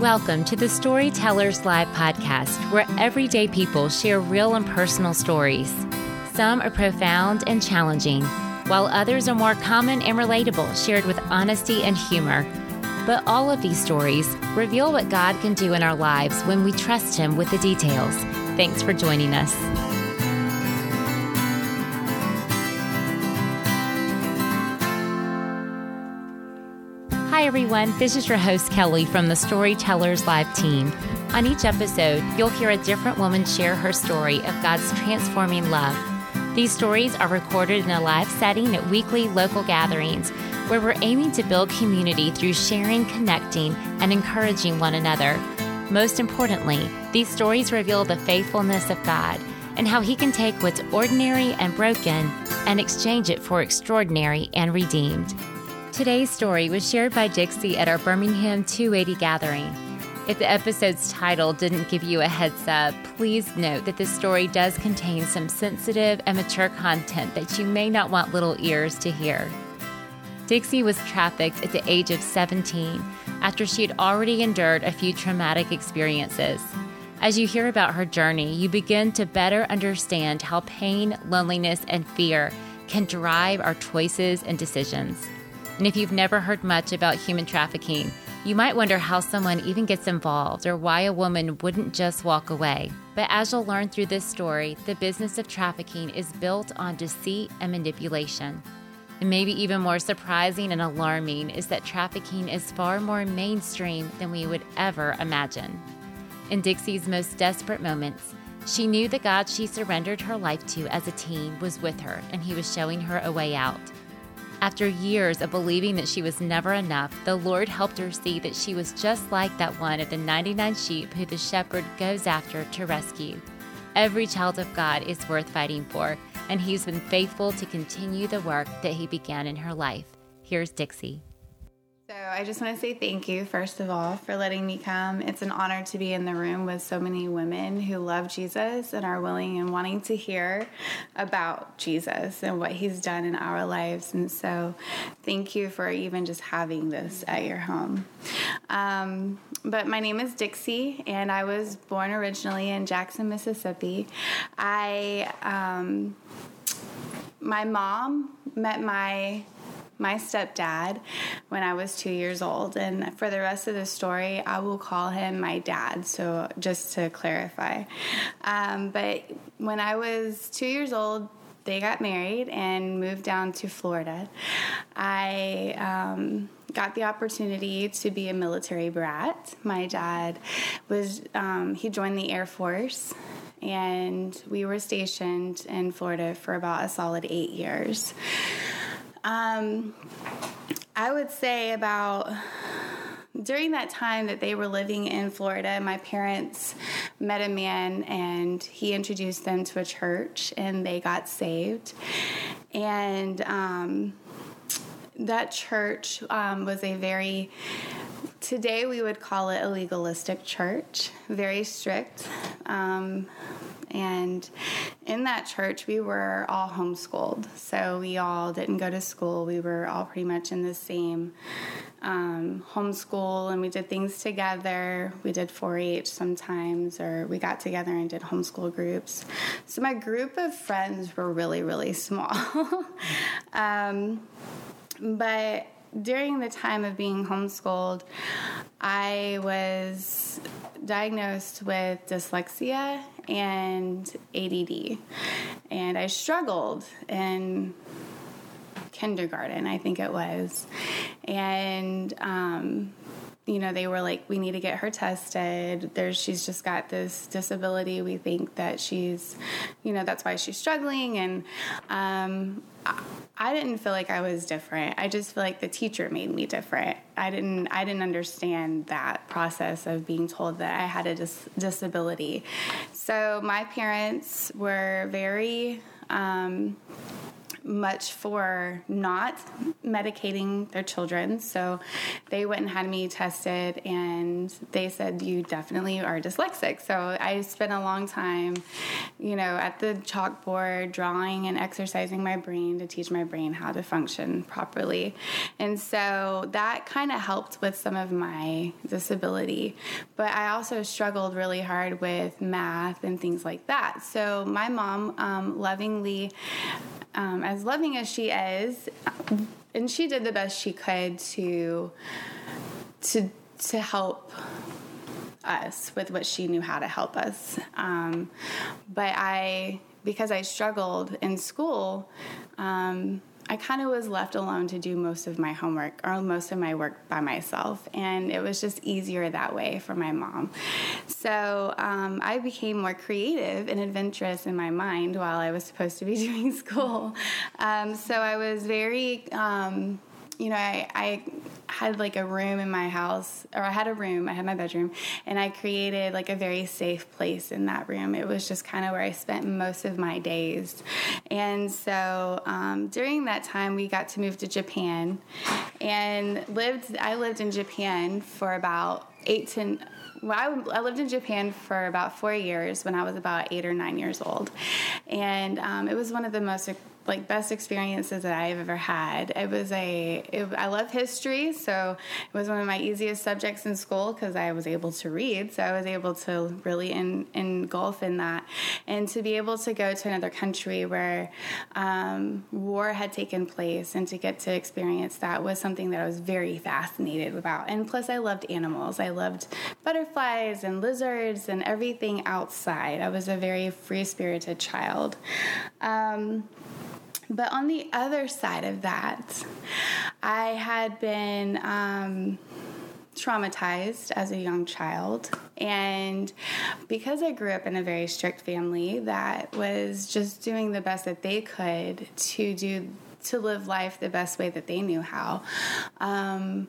Welcome to the Storytellers Live podcast, where everyday people share real and personal stories. Some are profound and challenging, while others are more common and relatable, shared with honesty and humor. But all of these stories reveal what God can do in our lives when we trust Him with the details. Thanks for joining us. Everyone. This is your host, Kelly, from the Storytellers Live team. On each episode, you'll hear a different woman share her story of God's transforming love. These stories are recorded in a live setting at weekly local gatherings where we're aiming to build community through sharing, connecting, and encouraging one another. Most importantly, these stories reveal the faithfulness of God and how He can take what's ordinary and broken and exchange it for extraordinary and redeemed. Today's story was shared by Dixie at our Birmingham 280 gathering. If the episode's title didn't give you a heads up, please note that this story does contain some sensitive and mature content that you may not want little ears to hear. Dixie was trafficked at the age of 17 after she had already endured a few traumatic experiences. As you hear about her journey, you begin to better understand how pain, loneliness, and fear can drive our choices and decisions. And if you've never heard much about human trafficking, you might wonder how someone even gets involved or why a woman wouldn't just walk away. But as you'll learn through this story, the business of trafficking is built on deceit and manipulation. And maybe even more surprising and alarming is that trafficking is far more mainstream than we would ever imagine. In Dixie's most desperate moments, she knew the God she surrendered her life to as a teen was with her, and he was showing her a way out. After years of believing that she was never enough, the Lord helped her see that she was just like that one of the 99 sheep who the shepherd goes after to rescue. Every child of God is worth fighting for, and he's been faithful to continue the work that he began in her life. Here's Dixie. So, I just want to say thank you, first of all, for letting me come. It's an honor to be in the room with so many women who love Jesus and are willing and wanting to hear about Jesus and what he's done in our lives. And so, thank you for even just having this at your home. Um, but my name is Dixie, and I was born originally in Jackson, Mississippi. I, um, my mom met my my stepdad when I was two years old. And for the rest of the story, I will call him my dad. So just to clarify. Um, but when I was two years old, they got married and moved down to Florida. I um, got the opportunity to be a military brat. My dad was, um, he joined the Air Force and we were stationed in Florida for about a solid eight years. Um, I would say about during that time that they were living in Florida, my parents met a man and he introduced them to a church and they got saved. And um, that church um, was a very today we would call it a legalistic church, very strict. Um, and in that church, we were all homeschooled. So we all didn't go to school. We were all pretty much in the same um, homeschool and we did things together. We did 4 H sometimes, or we got together and did homeschool groups. So my group of friends were really, really small. um, but during the time of being homeschooled, I was diagnosed with dyslexia and ADD. And I struggled in kindergarten, I think it was. And, um, you know, they were like, we need to get her tested. There's, she's just got this disability. We think that she's, you know, that's why she's struggling. And um, I didn't feel like I was different. I just feel like the teacher made me different. I didn't I didn't understand that process of being told that I had a dis- disability. So my parents were very um, much for not medicating their children. So they went and had me tested, and they said, You definitely are dyslexic. So I spent a long time, you know, at the chalkboard drawing and exercising my brain to teach my brain how to function properly. And so that kind of helped with some of my disability. But I also struggled really hard with math and things like that. So my mom um, lovingly, um, as loving as she is, and she did the best she could to to to help us with what she knew how to help us. Um, but I, because I struggled in school, um, I kind of was left alone to do most of my homework or most of my work by myself. And it was just easier that way for my mom. So um, I became more creative and adventurous in my mind while I was supposed to be doing school. Um, so I was very um, you know, I, I had like a room in my house, or I had a room, I had my bedroom, and I created like a very safe place in that room. It was just kind of where I spent most of my days. And so um, during that time, we got to move to Japan and lived, I lived in Japan for about eight to well, I, I, lived in Japan for about four years when I was about eight or nine years old, and um, it was one of the most like best experiences that I've ever had. It was a it, I love history, so it was one of my easiest subjects in school because I was able to read, so I was able to really in, engulf in that, and to be able to go to another country where um, war had taken place and to get to experience that was something that I was very fascinated about. And plus, I loved animals. I loved butterflies and lizards and everything outside. I was a very free spirited child. Um, but on the other side of that, I had been um, traumatized as a young child. And because I grew up in a very strict family that was just doing the best that they could to do to live life the best way that they knew how. Um,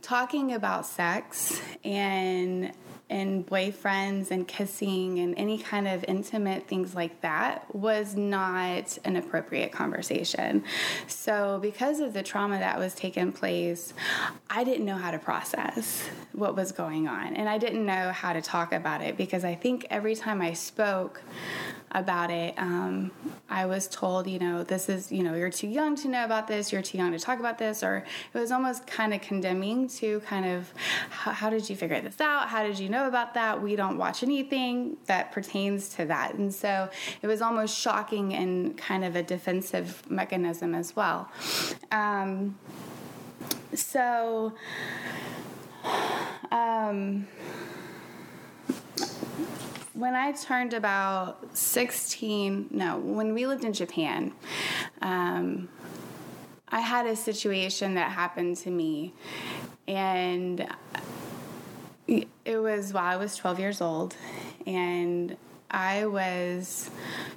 talking about sex and and boyfriends and kissing and any kind of intimate things like that was not an appropriate conversation. So, because of the trauma that was taking place, I didn't know how to process what was going on. And I didn't know how to talk about it because I think every time I spoke about it, um, I was told, you know, this is, you know, you're too young to know about this, you're too young to talk about this, or it was almost kind of condemning to kind of, how, how did you figure this out? How did you know? about that. We don't watch anything that pertains to that. And so it was almost shocking and kind of a defensive mechanism as well. Um, so, um, when I turned about 16, no, when we lived in Japan, um, I had a situation that happened to me, and it was while I was 12 years old, and I was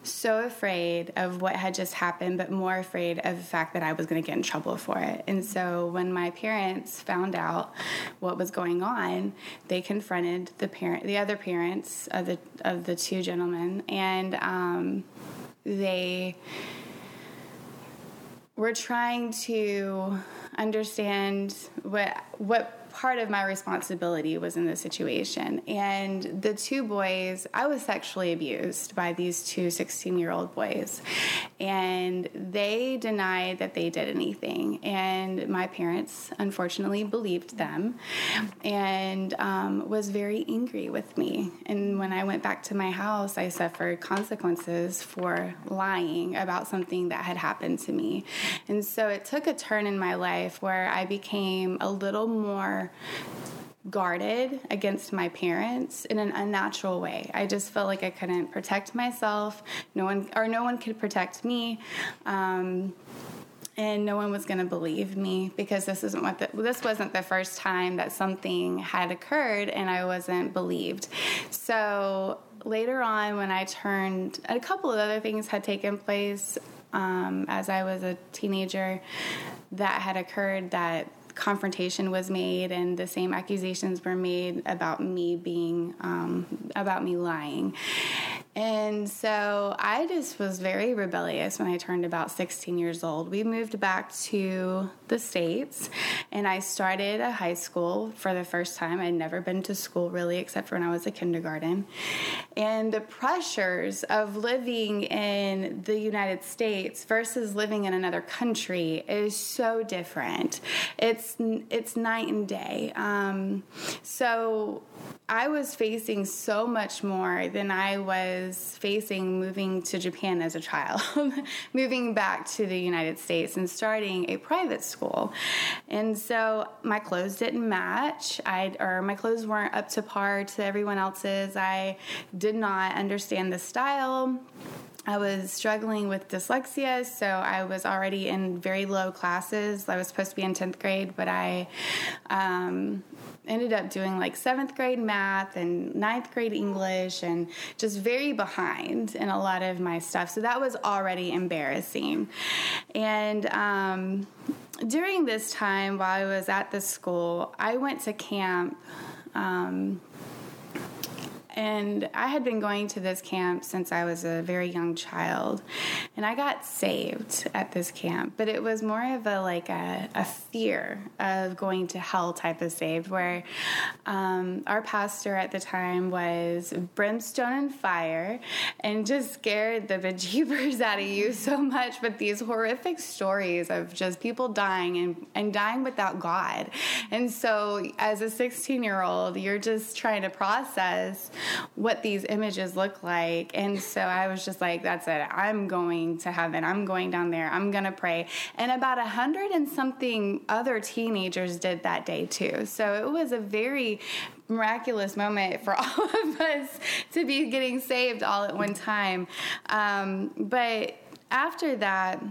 so afraid of what had just happened, but more afraid of the fact that I was going to get in trouble for it. And so when my parents found out what was going on, they confronted the parent, the other parents of the of the two gentlemen, and um, they were trying to understand what what part of my responsibility was in this situation. And the two boys, I was sexually abused by these two 16 year old boys. And they denied that they did anything. And my parents, unfortunately, believed them and um, was very angry with me. And when I went back to my house, I suffered consequences for lying about something that had happened to me. And so it took a turn in my life where I became a little more guarded against my parents in an unnatural way. I just felt like I couldn't protect myself. No one or no one could protect me. Um, and no one was going to believe me because this isn't what the, this wasn't the first time that something had occurred and I wasn't believed. So later on, when I turned, a couple of other things had taken place um, as I was a teenager that had occurred that confrontation was made and the same accusations were made about me being um, about me lying And so I just was very rebellious when I turned about 16 years old. We moved back to the States and I started a high school for the first time. I'd never been to school really, except for when I was a kindergarten. And the pressures of living in the United States versus living in another country is so different. It's, it's night and day. Um, so I was facing so much more than I was facing moving to Japan as a child, moving back to the United States and starting a private school. And so my clothes didn't match. I or my clothes weren't up to par to everyone else's. I did not understand the style. I was struggling with dyslexia, so I was already in very low classes. I was supposed to be in 10th grade, but I um, ended up doing like seventh grade math and ninth grade English and just very behind in a lot of my stuff. So that was already embarrassing. And um, during this time, while I was at the school, I went to camp. Um, and I had been going to this camp since I was a very young child. And I got saved at this camp, but it was more of a like a, a fear of going to hell type of saved, where um, our pastor at the time was brimstone and fire and just scared the bejeebers out of you so much with these horrific stories of just people dying and, and dying without God. And so, as a 16 year old, you're just trying to process what these images look like. And so I was just like, that's it. I'm going to heaven. I'm going down there. I'm going to pray. And about a hundred and something other teenagers did that day too. So it was a very miraculous moment for all of us to be getting saved all at one time. Um, but after that,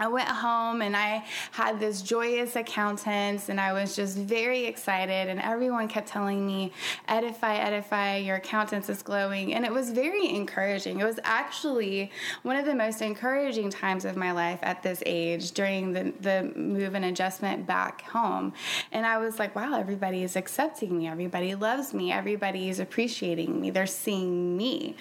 I went home and I had this joyous accountant, and I was just very excited and everyone kept telling me edify edify your accountant is glowing and it was very encouraging. It was actually one of the most encouraging times of my life at this age during the the move and adjustment back home. And I was like, wow, everybody is accepting me. Everybody loves me. Everybody is appreciating me. They're seeing me.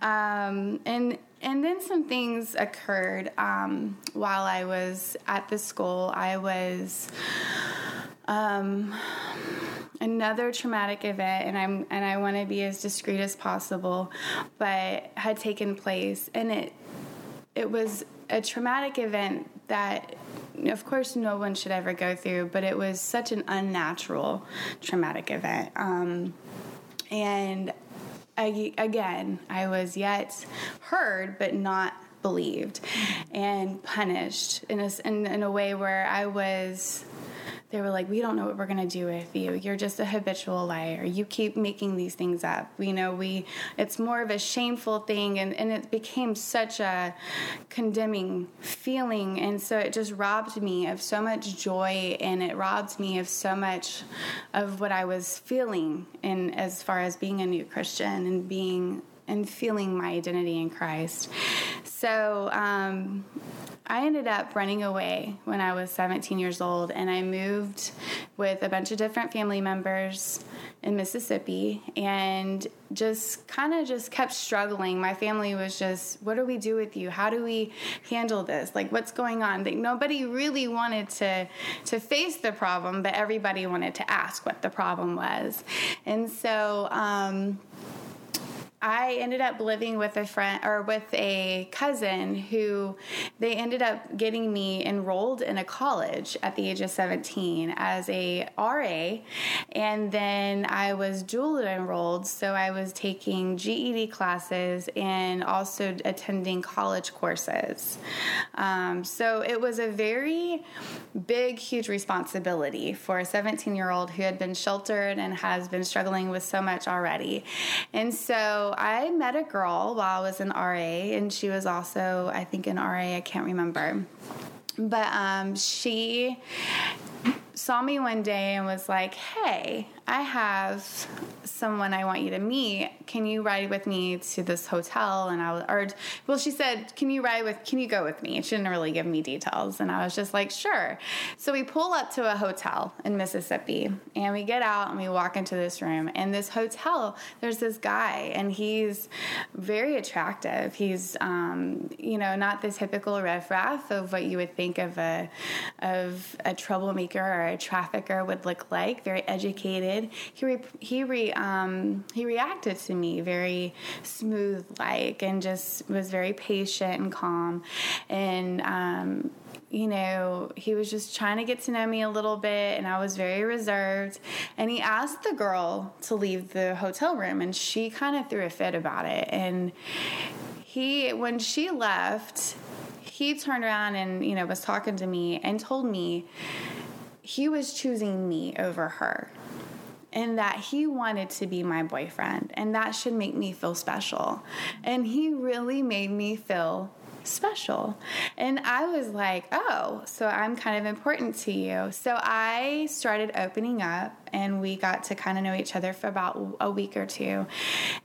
Um, and and then some things occurred um, while I was at the school. I was um, another traumatic event, and I'm and I want to be as discreet as possible, but had taken place, and it it was a traumatic event that of course no one should ever go through but it was such an unnatural traumatic event um, and Again, I was yet heard but not believed and punished in a, in, in a way where I was they were like, "We don't know what we're going to do with you. You're just a habitual liar. You keep making these things up." You know, we it's more of a shameful thing and and it became such a condemning feeling and so it just robbed me of so much joy and it robbed me of so much of what I was feeling in as far as being a new Christian and being and feeling my identity in Christ. So, um, I ended up running away when I was 17 years old, and I moved with a bunch of different family members in Mississippi and just kind of just kept struggling. My family was just, what do we do with you? How do we handle this? Like, what's going on? Like, nobody really wanted to to face the problem, but everybody wanted to ask what the problem was. And so, um, I ended up living with a friend or with a cousin who they ended up getting me enrolled in a college at the age of 17 as a RA. And then I was dual enrolled, so I was taking GED classes and also attending college courses. Um, so it was a very big, huge responsibility for a 17 year old who had been sheltered and has been struggling with so much already. And so I met a girl while I was in RA, and she was also, I think, in RA. I can't remember. But um, she saw me one day and was like, Hey, I have someone I want you to meet. Can you ride with me to this hotel? And I was, or, well, she said, Can you ride with, can you go with me? She didn't really give me details. And I was just like, Sure. So we pull up to a hotel in Mississippi and we get out and we walk into this room. And this hotel, there's this guy and he's very attractive. He's, um, you know, not the typical riffraff of what you would think of a, of a troublemaker or a trafficker would look like. Very educated. He re, he re, um, he reacted to me very smooth like, and just was very patient and calm, and. Um, you know, he was just trying to get to know me a little bit, and I was very reserved. And he asked the girl to leave the hotel room, and she kind of threw a fit about it. And he, when she left, he turned around and, you know, was talking to me and told me he was choosing me over her and that he wanted to be my boyfriend and that should make me feel special. And he really made me feel special. And I was like, oh, so I'm kind of important to you. So I started opening up and we got to kind of know each other for about a week or two.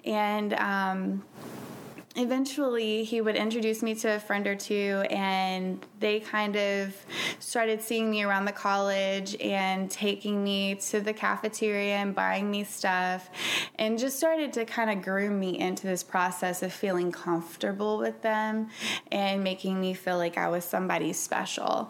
And, um, eventually he would introduce me to a friend or two and they kind of started seeing me around the college and taking me to the cafeteria and buying me stuff and just started to kind of groom me into this process of feeling comfortable with them and making me feel like I was somebody special.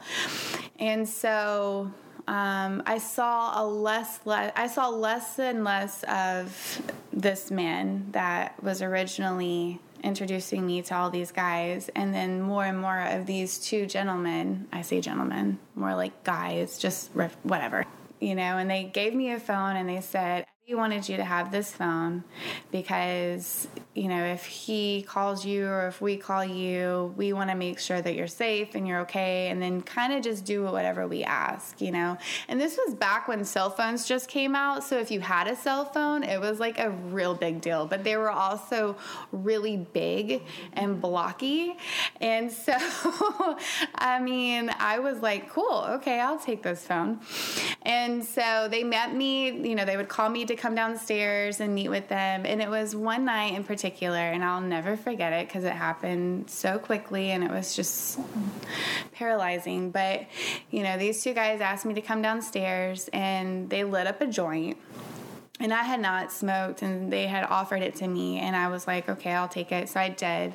And so um, I saw a less, less I saw less and less of this man that was originally introducing me to all these guys, and then more and more of these two gentlemen. I say gentlemen, more like guys, just whatever, you know. And they gave me a phone and they said, we wanted you to have this phone because, you know, if he calls you or if we call you, we want to make sure that you're safe and you're okay and then kind of just do whatever we ask, you know. And this was back when cell phones just came out. So if you had a cell phone, it was like a real big deal. But they were also really big and blocky. And so, I mean, I was like, cool, okay, I'll take this phone. And so they met me, you know, they would call me to come downstairs and meet with them. And it was one night in particular, and I'll never forget it because it happened so quickly and it was just paralyzing. But, you know, these two guys asked me to come downstairs and they lit up a joint and I had not smoked, and they had offered it to me, and I was like, okay, I'll take it. So I did,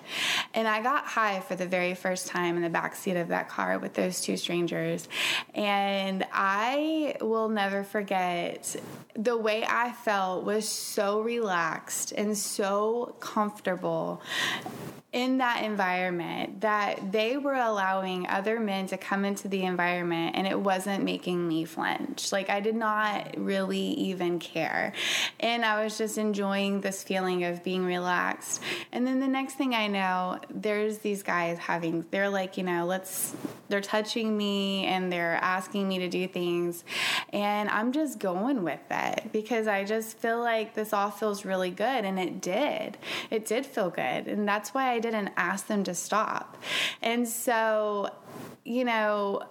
and I got high for the very first time in the back seat of that car with those two strangers, and I will never forget the way I felt was so relaxed and so comfortable in that environment that they were allowing other men to come into the environment and it wasn't making me flinch. Like I did not really even care. And I was just enjoying this feeling of being relaxed. And then the next thing I know, there's these guys having, they're like, you know, let's, they're touching me and they're asking me to do things. And I'm just going with it because I just feel like this all feels really good. And it did. It did feel good. And that's why I I didn't ask them to stop. And so, you know,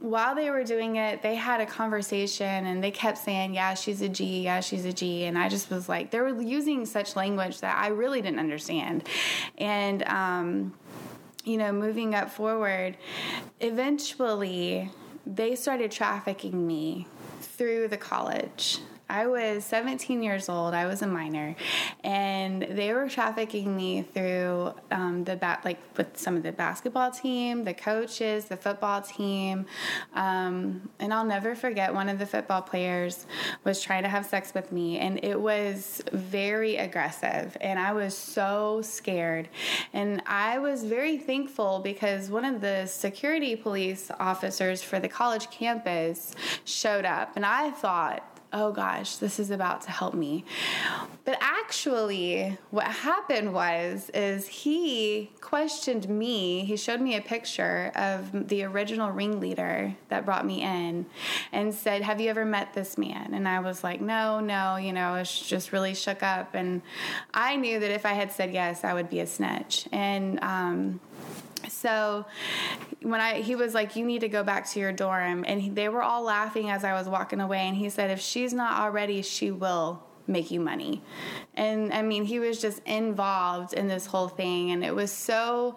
while they were doing it, they had a conversation and they kept saying, Yeah, she's a G, yeah, she's a G. And I just was like, they were using such language that I really didn't understand. And, um, you know, moving up forward, eventually they started trafficking me through the college. I was 17 years old. I was a minor, and they were trafficking me through um, the bat, like with some of the basketball team, the coaches, the football team, um, and I'll never forget. One of the football players was trying to have sex with me, and it was very aggressive, and I was so scared, and I was very thankful because one of the security police officers for the college campus showed up, and I thought oh gosh, this is about to help me. But actually, what happened was is he questioned me. He showed me a picture of the original ringleader that brought me in and said, "Have you ever met this man?" And I was like, "No, no, you know, it's just really shook up." And I knew that if I had said yes, I would be a snitch. And um, so when I he was like, "You need to go back to your dorm," and he, they were all laughing as I was walking away. And he said, "If she's not already, she will." make you money. And I mean, he was just involved in this whole thing. And it was so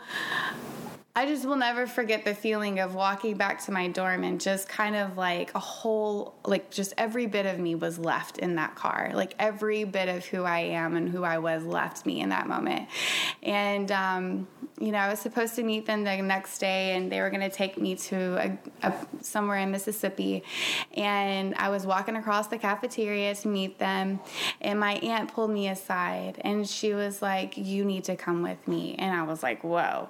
I just will never forget the feeling of walking back to my dorm and just kind of like a whole, like just every bit of me was left in that car. Like every bit of who I am and who I was left me in that moment. And, um, you know, I was supposed to meet them the next day and they were going to take me to a, a, somewhere in Mississippi. And I was walking across the cafeteria to meet them. And my aunt pulled me aside and she was like, You need to come with me. And I was like, Whoa,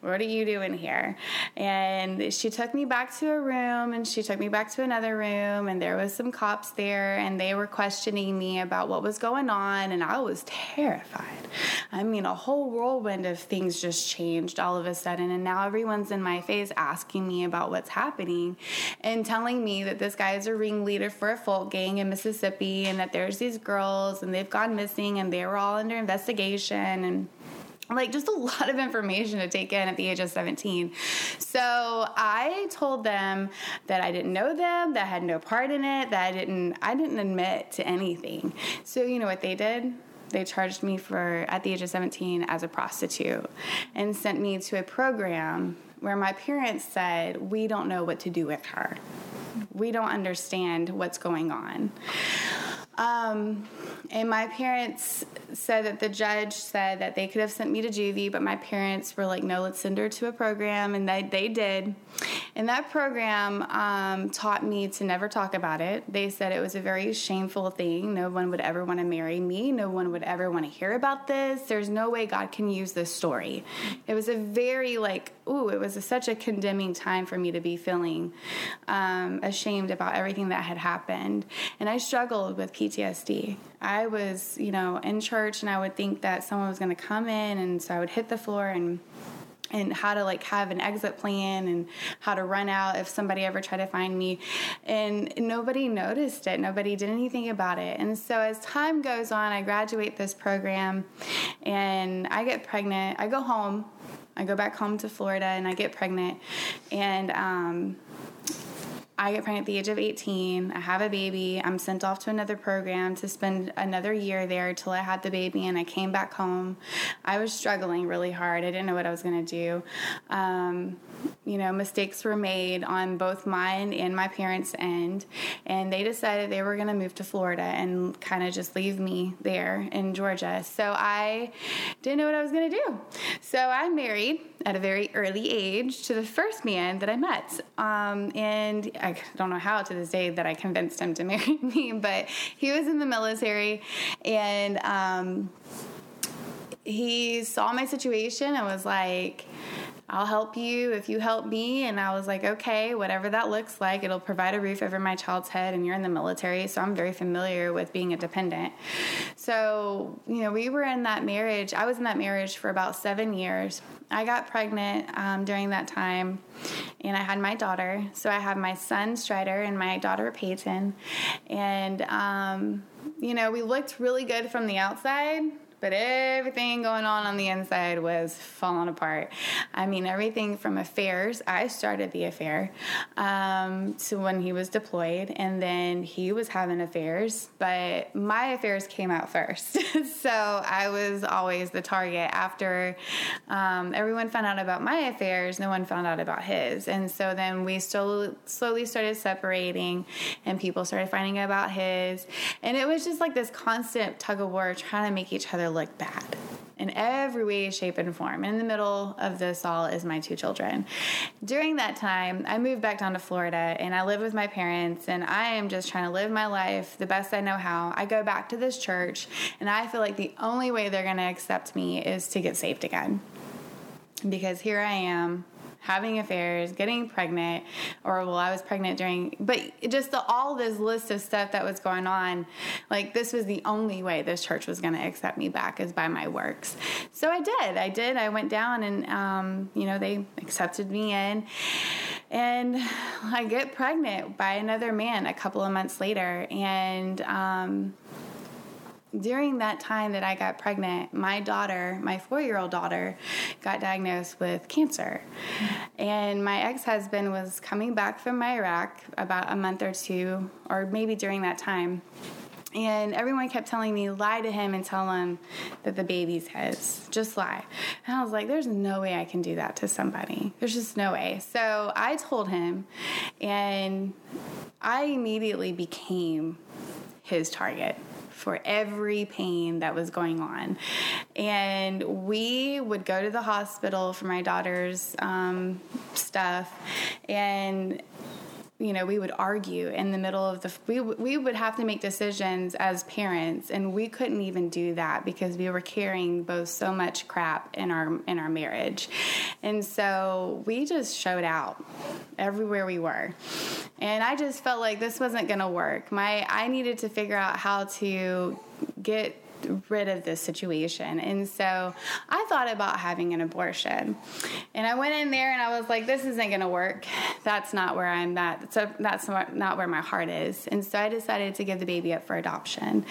what are you doing here? And she took me back to a room and she took me back to another room and there was some cops there and they were questioning me about what was going on and I was terrified. I mean, a whole whirlwind of things just changed all of a sudden and now everyone's in my face asking me about what's happening and telling me that this guy is a ringleader for a folk gang in Mississippi and that there's these girls and they've gone missing and they were all under investigation and like just a lot of information to take in at the age of 17. So I told them that I didn't know them, that I had no part in it, that I didn't I didn't admit to anything. So you know what they did? They charged me for at the age of 17 as a prostitute and sent me to a program where my parents said, "We don't know what to do with her. We don't understand what's going on." Um, and my parents said that the judge said that they could have sent me to juvie, but my parents were like, no, let's send her to a program. And they, they did. And that program um, taught me to never talk about it. They said it was a very shameful thing. No one would ever want to marry me. No one would ever want to hear about this. There's no way God can use this story. It was a very, like, ooh, it was a, such a condemning time for me to be feeling um, ashamed about everything that had happened. And I struggled with PTSD. I was, you know, in church and I would think that someone was going to come in, and so I would hit the floor and and how to like have an exit plan and how to run out if somebody ever tried to find me. And nobody noticed it. Nobody did anything about it. And so as time goes on i graduate this program and i get pregnant. I go home. I go back home to Florida and I get pregnant. And um, I get pregnant at the age of 18. I have a baby. I'm sent off to another program to spend another year there till I had the baby, and I came back home. I was struggling really hard. I didn't know what I was going to do. Um, you know, mistakes were made on both mine and my parents' end, and they decided they were going to move to Florida and kind of just leave me there in Georgia. So I didn't know what I was going to do. So I married at a very early age to the first man that I met. Um, and I don't know how to this day that I convinced him to marry me, but he was in the military and um, he saw my situation and was like, I'll help you if you help me. And I was like, okay, whatever that looks like, it'll provide a roof over my child's head. And you're in the military, so I'm very familiar with being a dependent. So, you know, we were in that marriage. I was in that marriage for about seven years. I got pregnant um, during that time, and I had my daughter. So I have my son Strider and my daughter Peyton. And, um, you know, we looked really good from the outside but everything going on on the inside was falling apart. I mean, everything from affairs, I started the affair, um, to when he was deployed, and then he was having affairs, but my affairs came out first. so I was always the target. After um, everyone found out about my affairs, no one found out about his. And so then we slowly, slowly started separating, and people started finding out about his. And it was just like this constant tug of war trying to make each other look bad in every way, shape, and form. And in the middle of this all is my two children. During that time, I moved back down to Florida and I live with my parents, and I am just trying to live my life the best I know how. I go back to this church, and I feel like the only way they're going to accept me is to get saved again. Because here I am having affairs, getting pregnant, or well, I was pregnant during, but just the, all this list of stuff that was going on, like this was the only way this church was going to accept me back is by my works. So I did. I did. I went down and, um, you know, they accepted me in. And I get pregnant by another man a couple of months later. And, um, during that time that I got pregnant, my daughter, my four year old daughter, got diagnosed with cancer. And my ex husband was coming back from Iraq about a month or two, or maybe during that time. And everyone kept telling me, lie to him and tell him that the baby's his. Just lie. And I was like, there's no way I can do that to somebody. There's just no way. So I told him, and I immediately became his target for every pain that was going on. And we would go to the hospital for my daughter's um, stuff, and you know, we would argue in the middle of the we we would have to make decisions as parents, and we couldn't even do that because we were carrying both so much crap in our in our marriage, and so we just showed out everywhere we were, and I just felt like this wasn't going to work. My I needed to figure out how to get rid of this situation. And so I thought about having an abortion. And I went in there and I was like, this isn't going to work. That's not where I'm at. So that's not where my heart is. And so I decided to give the baby up for adoption.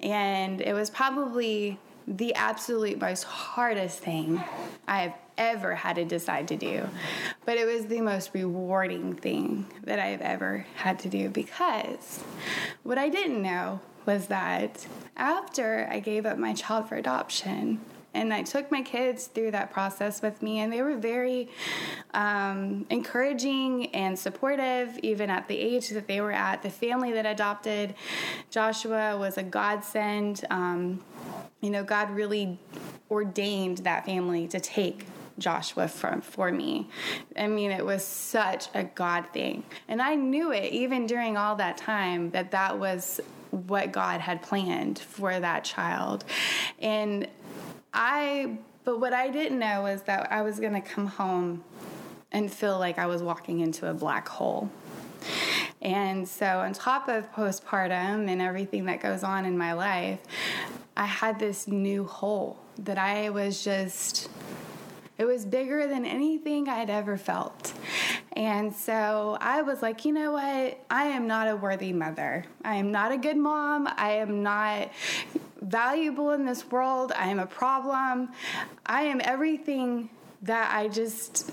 And it was probably the absolute most hardest thing I've ever had to decide to do. But it was the most rewarding thing that I've ever had to do because what I didn't know was that after I gave up my child for adoption, and I took my kids through that process with me, and they were very um, encouraging and supportive, even at the age that they were at. The family that adopted Joshua was a godsend. Um, you know, God really ordained that family to take Joshua from for me. I mean, it was such a God thing. And I knew it even during all that time that that was what God had planned for that child. And I, but what I didn't know was that I was going to come home and feel like I was walking into a black hole. And so, on top of postpartum and everything that goes on in my life, I had this new hole that I was just it was bigger than anything I'd ever felt. And so I was like, you know what? I am not a worthy mother. I am not a good mom. I am not valuable in this world. I am a problem. I am everything that I just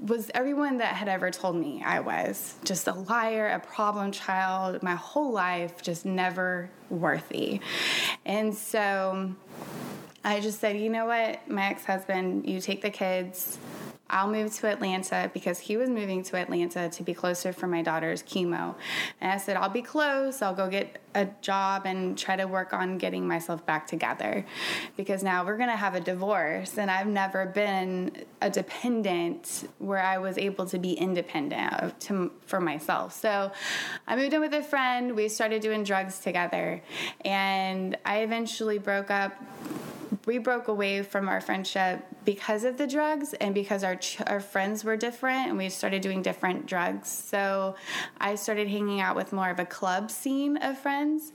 was everyone that had ever told me I was just a liar, a problem child, my whole life, just never worthy. And so I just said, you know what, my ex husband, you take the kids. I'll move to Atlanta because he was moving to Atlanta to be closer for my daughter's chemo. And I said, I'll be close. I'll go get a job and try to work on getting myself back together because now we're going to have a divorce. And I've never been a dependent where I was able to be independent to, for myself. So I moved in with a friend. We started doing drugs together. And I eventually broke up we broke away from our friendship because of the drugs and because our ch- our friends were different and we started doing different drugs. So I started hanging out with more of a club scene of friends.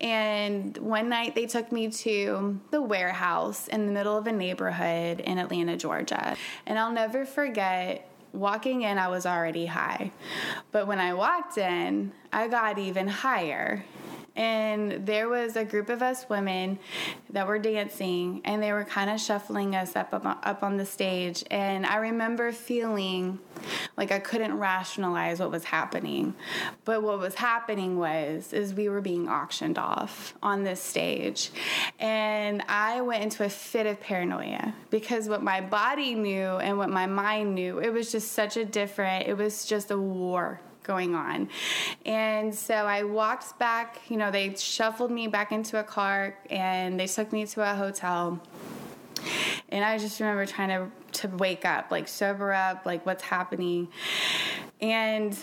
And one night they took me to the warehouse in the middle of a neighborhood in Atlanta, Georgia. And I'll never forget walking in, I was already high. But when I walked in, I got even higher and there was a group of us women that were dancing and they were kind of shuffling us up, up on the stage. And i remember feeling like i couldn't rationalize what was happening. But what was happening was is we were being auctioned off on this stage. And i went into a fit of paranoia because what my body knew and what my mind knew it was just such a different it was just a war going on. And so I walked back, you know, they shuffled me back into a car and they took me to a hotel. And I just remember trying to to wake up, like sober up, like what's happening. And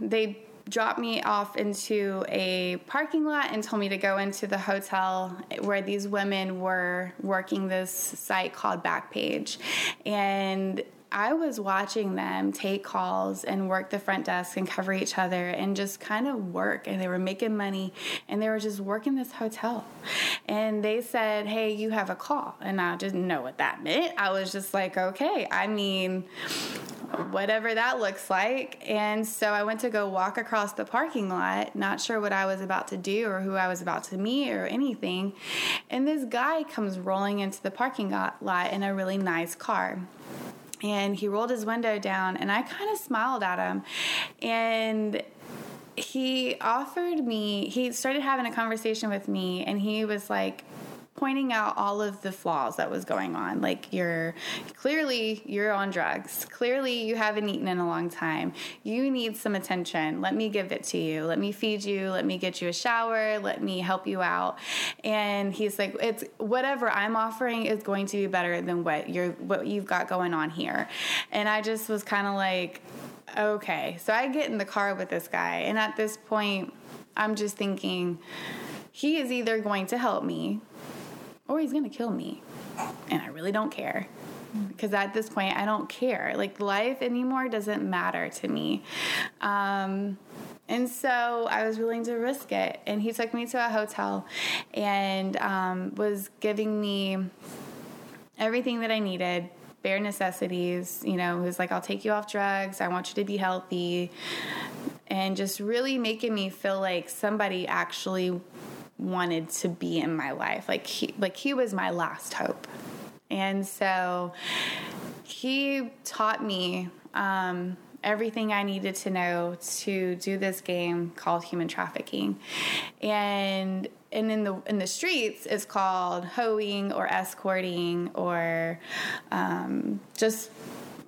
they dropped me off into a parking lot and told me to go into the hotel where these women were working this site called Backpage. And I was watching them take calls and work the front desk and cover each other and just kind of work. And they were making money and they were just working this hotel. And they said, Hey, you have a call. And I didn't know what that meant. I was just like, Okay. I mean, whatever that looks like. And so I went to go walk across the parking lot, not sure what I was about to do or who I was about to meet or anything. And this guy comes rolling into the parking lot in a really nice car and he rolled his window down and I kind of smiled at him. And he offered me he started having a conversation with me and he was like pointing out all of the flaws that was going on. Like you're clearly you're on drugs. Clearly you haven't eaten in a long time. You need some attention. Let me give it to you. Let me feed you. Let me get you a shower. Let me help you out. And he's like, it's whatever I'm offering is going to be better than what you're what you've got going on here. And I just was kind of like, okay. So I get in the car with this guy, and at this point, I'm just thinking he is either going to help me or he's going to kill me. And I really don't care. Because at this point, I don't care. Like, life anymore doesn't matter to me. Um, and so I was willing to risk it. And he took me to a hotel and um, was giving me everything that I needed bare necessities. You know, he was like, I'll take you off drugs. I want you to be healthy. And just really making me feel like somebody actually wanted to be in my life. Like he like he was my last hope. And so he taught me um, everything I needed to know to do this game called human trafficking. And and in the in the streets it's called hoeing or escorting or um, just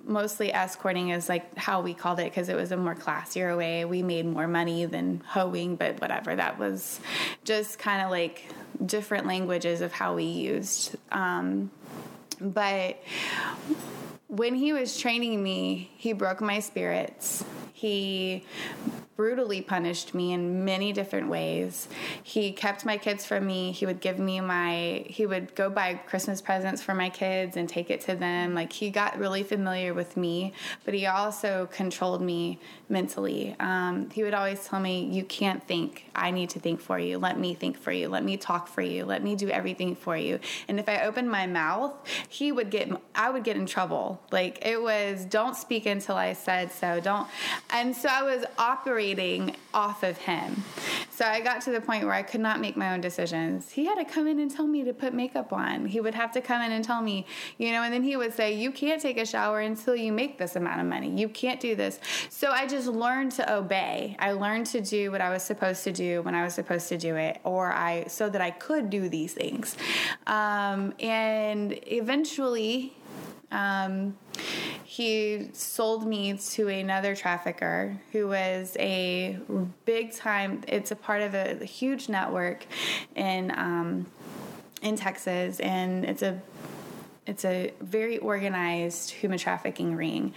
mostly escorting is like how we called it because it was a more classier way. We made more money than hoeing, but whatever. That was just kind of like different languages of how we used. Um, but when he was training me, he broke my spirits. He brutally punished me in many different ways. He kept my kids from me. He would give me my, he would go buy Christmas presents for my kids and take it to them. Like he got really familiar with me, but he also controlled me mentally. Um, he would always tell me, You can't think. I need to think for you. Let me think for you. Let me talk for you. Let me do everything for you. And if I opened my mouth, he would get, I would get in trouble. Like it was, don't speak until I said so. Don't. And so I was operating operating off of him. So I got to the point where I could not make my own decisions. He had to come in and tell me to put makeup on. He would have to come in and tell me, you know, and then he would say, You can't take a shower until you make this amount of money. You can't do this. So I just learned to obey. I learned to do what I was supposed to do when I was supposed to do it, or I, so that I could do these things. Um, and eventually, um, he sold me to another trafficker who was a big time. It's a part of a, a huge network in um, in Texas, and it's a it's a very organized human trafficking ring.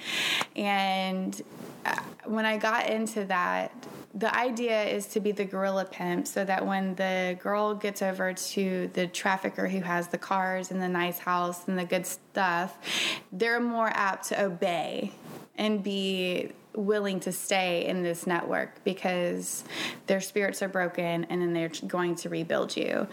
And uh, when I got into that, the idea is to be the gorilla pimp so that when the girl gets over to the trafficker who has the cars and the nice house and the good stuff, they're more apt to obey and be willing to stay in this network because their spirits are broken and then they're going to rebuild you.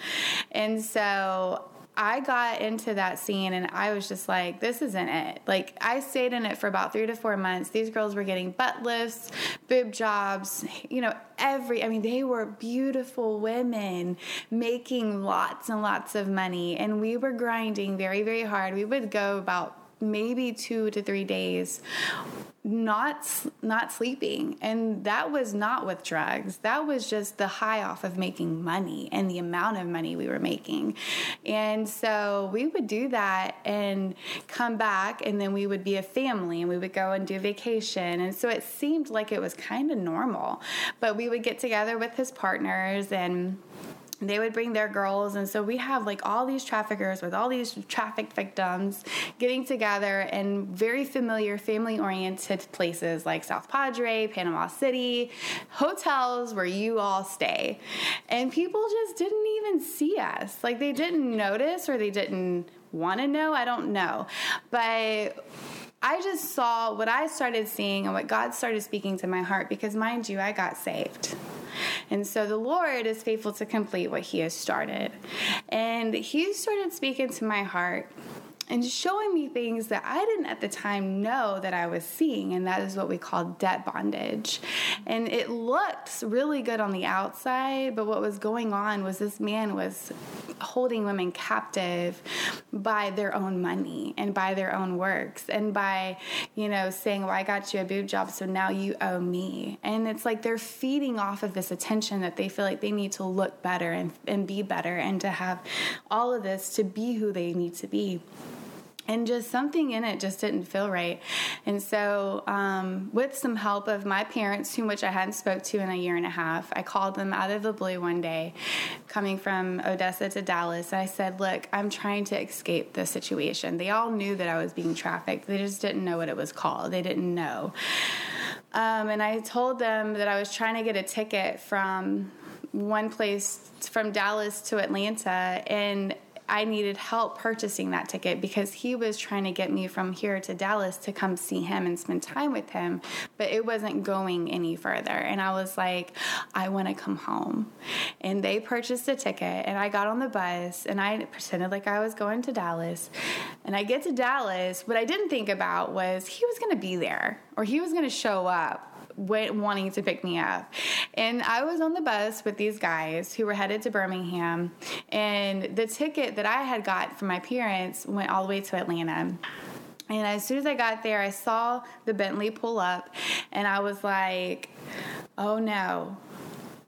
And so I got into that scene and I was just like, this isn't it. Like, I stayed in it for about three to four months. These girls were getting butt lifts, boob jobs, you know, every, I mean, they were beautiful women making lots and lots of money. And we were grinding very, very hard. We would go about maybe two to three days not not sleeping. And that was not with drugs. That was just the high off of making money and the amount of money we were making. And so we would do that and come back and then we would be a family and we would go and do vacation. And so it seemed like it was kind of normal. But we would get together with his partners and they would bring their girls and so we have like all these traffickers with all these traffic victims getting together in very familiar family oriented places like south padre panama city hotels where you all stay. And people just didn't even see us. Like they didn't notice or they didn't want to know i don't know. But I just saw what I started seeing and what God started speaking to my heart because, mind you, I got saved. And so the Lord is faithful to complete what He has started. And He started speaking to my heart and showing me things that I didn't at the time know that I was seeing, and that is what we call debt bondage. And it looked really good on the outside, but what was going on was this man was holding women captive by their own money and by their own works and by, you know, saying, Well, I got you a boob job, so now you owe me. And it's like they're feeding off of this attention that they feel like they need to look better and, and be better and to have all of this to be who they need to be and just something in it just didn't feel right. And so um, with some help of my parents whom which i hadn't spoke to in a year and a half i called them out of the blue one day coming from odessa to dallas. I said look i'm trying to escape the situation. They all knew that i was being trafficked. They just didn't know what it was called. They didn't know. Um, and i told them that i was trying to get a ticket from one place from dallas to atlanta and I needed help purchasing that ticket because he was trying to get me from here to Dallas to come see him and spend time with him, but it wasn't going any further. And I was like, I want to come home. And they purchased a ticket, and I got on the bus and I pretended like I was going to Dallas. And I get to Dallas, what I didn't think about was he was going to be there or he was going to show up wanting to pick me up. And I was on the bus with these guys who were headed to Birmingham, and the ticket that I had got from my parents went all the way to Atlanta. And as soon as I got there, I saw the Bentley pull up, and I was like, oh no,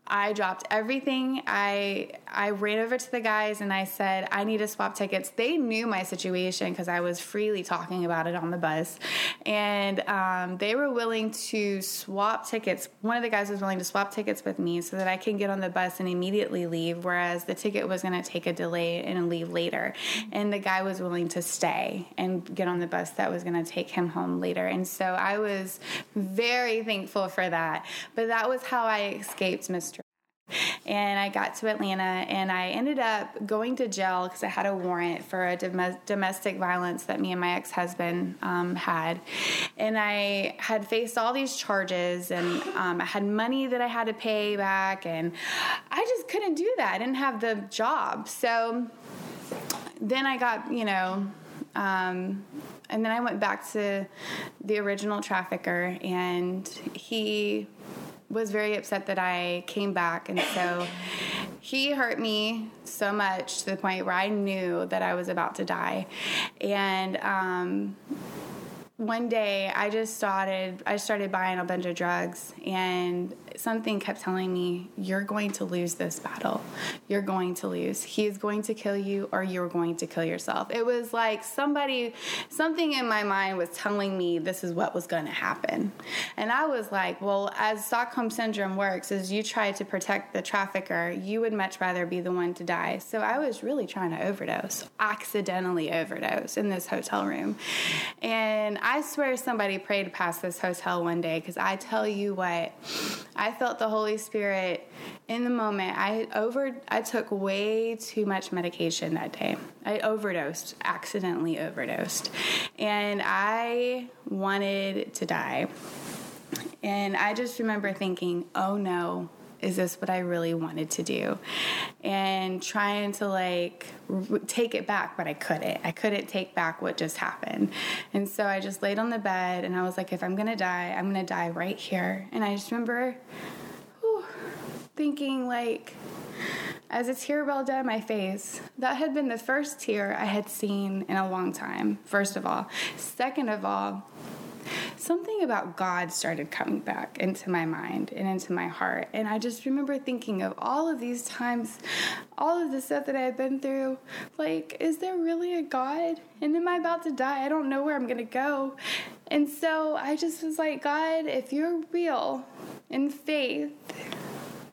I dropped everything. I I ran over to the guys and I said, I need to swap tickets. They knew my situation because I was freely talking about it on the bus. And um, they were willing to swap tickets. One of the guys was willing to swap tickets with me so that I can get on the bus and immediately leave, whereas the ticket was going to take a delay and leave later. And the guy was willing to stay and get on the bus that was going to take him home later. And so I was very thankful for that. But that was how I escaped Mr and I got to Atlanta and I ended up going to jail because I had a warrant for a dom- domestic violence that me and my ex husband um, had. And I had faced all these charges and um, I had money that I had to pay back, and I just couldn't do that. I didn't have the job. So then I got, you know, um, and then I went back to the original trafficker, and he was very upset that I came back. And so he hurt me so much to the point where I knew that I was about to die. And, um, one day I just started I started buying a bunch of drugs and something kept telling me you're going to lose this battle. You're going to lose. He is going to kill you or you're going to kill yourself. It was like somebody something in my mind was telling me this is what was going to happen. And I was like, well, as Stockholm syndrome works is you try to protect the trafficker, you would much rather be the one to die. So I was really trying to overdose, accidentally overdose in this hotel room. And I swear somebody prayed past this hotel one day because I tell you what, I felt the Holy Spirit in the moment. I over I took way too much medication that day. I overdosed, accidentally overdosed. And I wanted to die. And I just remember thinking, "Oh no, is this what I really wanted to do? And trying to like take it back, but I couldn't. I couldn't take back what just happened. And so I just laid on the bed and I was like, if I'm gonna die, I'm gonna die right here. And I just remember whew, thinking, like, as a tear welled down my face, that had been the first tear I had seen in a long time, first of all. Second of all, something about God started coming back into my mind and into my heart. And I just remember thinking of all of these times, all of the stuff that I had been through. Like, is there really a God? And am I about to die? I don't know where I'm going to go. And so I just was like, God, if you're real in faith,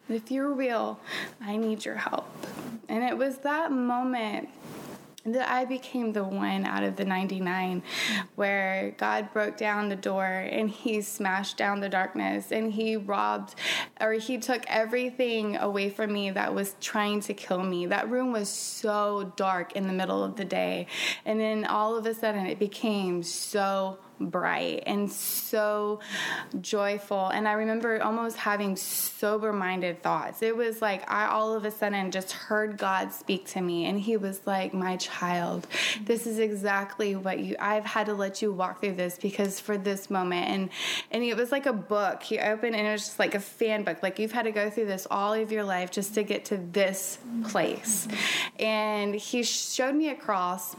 if you're real, I need your help. And it was that moment that I became the one out of the 99 where God broke down the door and he smashed down the darkness and he robbed or he took everything away from me that was trying to kill me. That room was so dark in the middle of the day. And then all of a sudden it became so bright and so joyful. And I remember almost having sober minded thoughts. It was like I all of a sudden just heard God speak to me, and He was like, My child, this is exactly what you, I've had to let you walk through this because for this moment. And, and it was like a book. He opened and it was just like a fan book. Like you've had to go through this all of your life just to get to this place. And He showed me a cross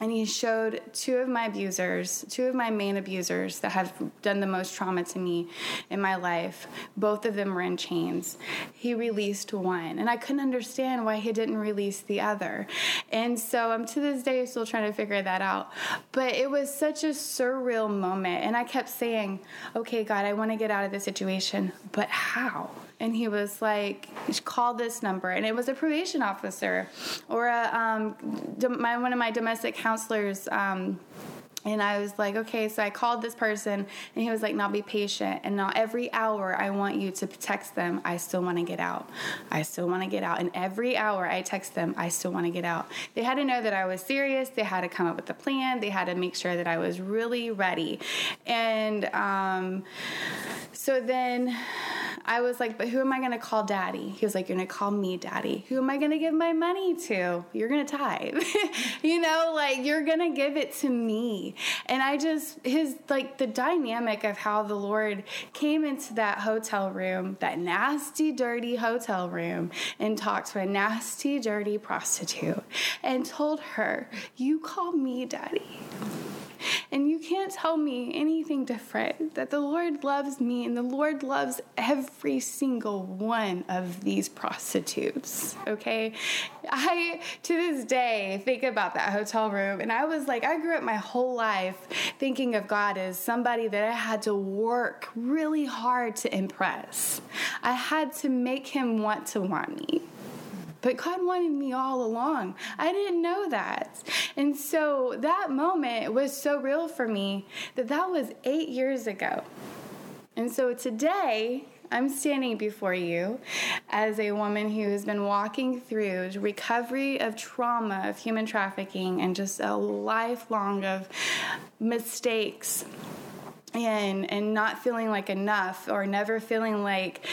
and he showed two of my abusers, two of my main abusers that have done the most trauma to me in my life. Both of them were in chains. He released one, and I couldn't understand why he didn't release the other. And so I'm to this day still trying to figure that out. But it was such a surreal moment, and I kept saying, "Okay, God, I want to get out of this situation, but how?" And he was like, "Call this number," and it was a probation officer or a um, my, one of my domestic counselors. Um, and I was like, okay, so I called this person, and he was like, now be patient. And now every hour I want you to text them, I still want to get out. I still want to get out. And every hour I text them, I still want to get out. They had to know that I was serious. They had to come up with a plan. They had to make sure that I was really ready. And um, so then I was like, but who am I going to call daddy? He was like, you're going to call me daddy. Who am I going to give my money to? You're going to tithe. you know, like you're going to give it to me. And I just, his, like the dynamic of how the Lord came into that hotel room, that nasty, dirty hotel room, and talked to a nasty, dirty prostitute and told her, you call me daddy. And you can't tell me anything different. That the Lord loves me and the Lord loves every single one of these prostitutes. Okay? I, to this day, think about that hotel room. And I was like, I grew up my whole life thinking of God as somebody that I had to work really hard to impress. I had to make him want to want me. But God wanted me all along. I didn't know that. And so that moment was so real for me that that was eight years ago. And so today, I'm standing before you as a woman who has been walking through recovery of trauma of human trafficking and just a lifelong of mistakes and and not feeling like enough or never feeling like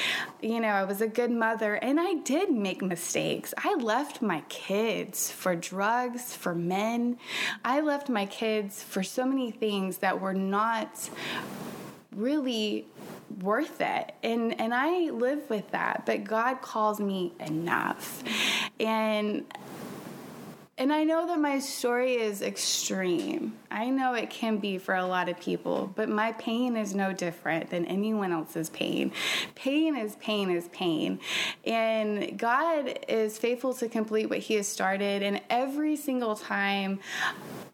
you know I was a good mother and I did make mistakes. I left my kids for drugs, for men. I left my kids for so many things that were not really worth it and and I live with that but God calls me enough and and I know that my story is extreme. I know it can be for a lot of people, but my pain is no different than anyone else's pain. Pain is pain is pain. And God is faithful to complete what He has started. And every single time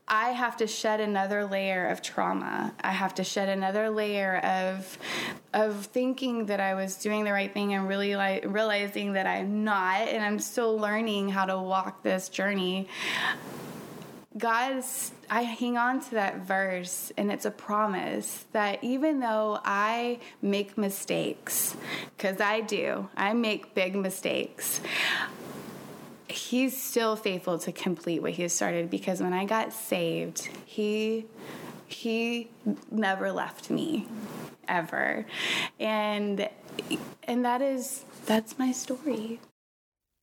I have to shed another layer of trauma. I have to shed another layer of of thinking that I was doing the right thing and really like realizing that I'm not and I'm still learning how to walk this journey. God's I hang on to that verse and it's a promise that even though I make mistakes cuz I do. I make big mistakes he's still faithful to complete what he has started because when I got saved, he he never left me ever. And and that is that's my story.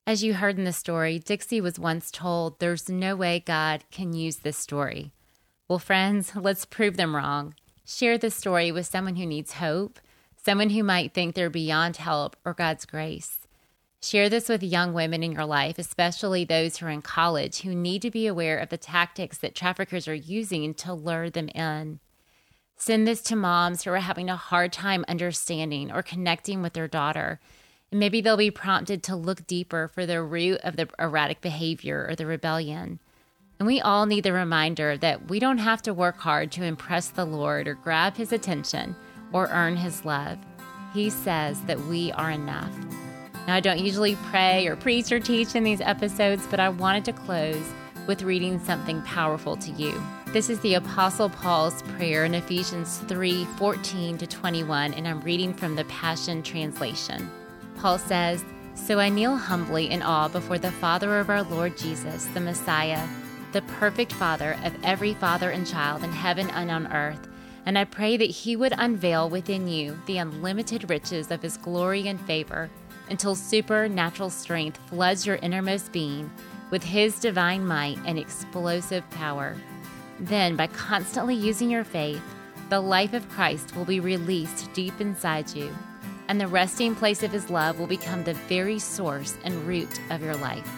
As you heard in the story, Dixie was once told there's no way God can use this story. Well, friends, let's prove them wrong. Share this story with someone who needs hope, someone who might think they're beyond help or God's grace. Share this with young women in your life, especially those who are in college who need to be aware of the tactics that traffickers are using to lure them in. Send this to moms who are having a hard time understanding or connecting with their daughter. Maybe they'll be prompted to look deeper for the root of the erratic behavior or the rebellion. And we all need the reminder that we don't have to work hard to impress the Lord or grab his attention or earn his love. He says that we are enough. Now, I don't usually pray or preach or teach in these episodes, but I wanted to close with reading something powerful to you. This is the Apostle Paul's prayer in Ephesians 3 14 to 21, and I'm reading from the Passion Translation. Paul says, So I kneel humbly in awe before the Father of our Lord Jesus, the Messiah, the perfect Father of every father and child in heaven and on earth. And I pray that He would unveil within you the unlimited riches of His glory and favor until supernatural strength floods your innermost being with His divine might and explosive power. Then, by constantly using your faith, the life of Christ will be released deep inside you, and the resting place of His love will become the very source and root of your life.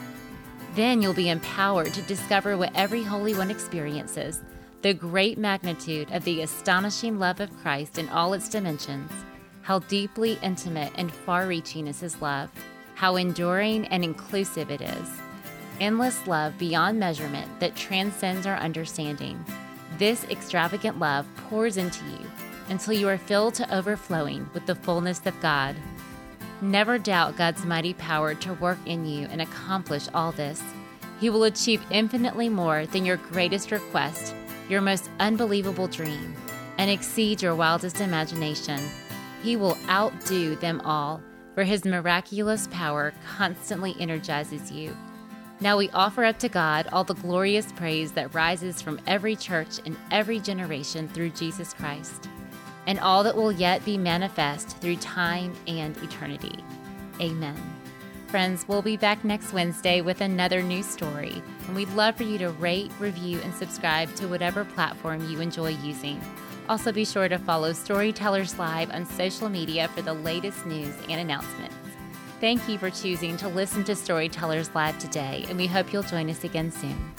Then you'll be empowered to discover what every Holy One experiences the great magnitude of the astonishing love of Christ in all its dimensions, how deeply intimate and far reaching is His love, how enduring and inclusive it is. Endless love beyond measurement that transcends our understanding. This extravagant love pours into you until you are filled to overflowing with the fullness of God. Never doubt God's mighty power to work in you and accomplish all this. He will achieve infinitely more than your greatest request, your most unbelievable dream, and exceed your wildest imagination. He will outdo them all, for His miraculous power constantly energizes you. Now we offer up to God all the glorious praise that rises from every church in every generation through Jesus Christ and all that will yet be manifest through time and eternity. Amen. Friends, we'll be back next Wednesday with another new story, and we'd love for you to rate, review, and subscribe to whatever platform you enjoy using. Also, be sure to follow Storytellers Live on social media for the latest news and announcements. Thank you for choosing to listen to Storytellers Live today, and we hope you'll join us again soon.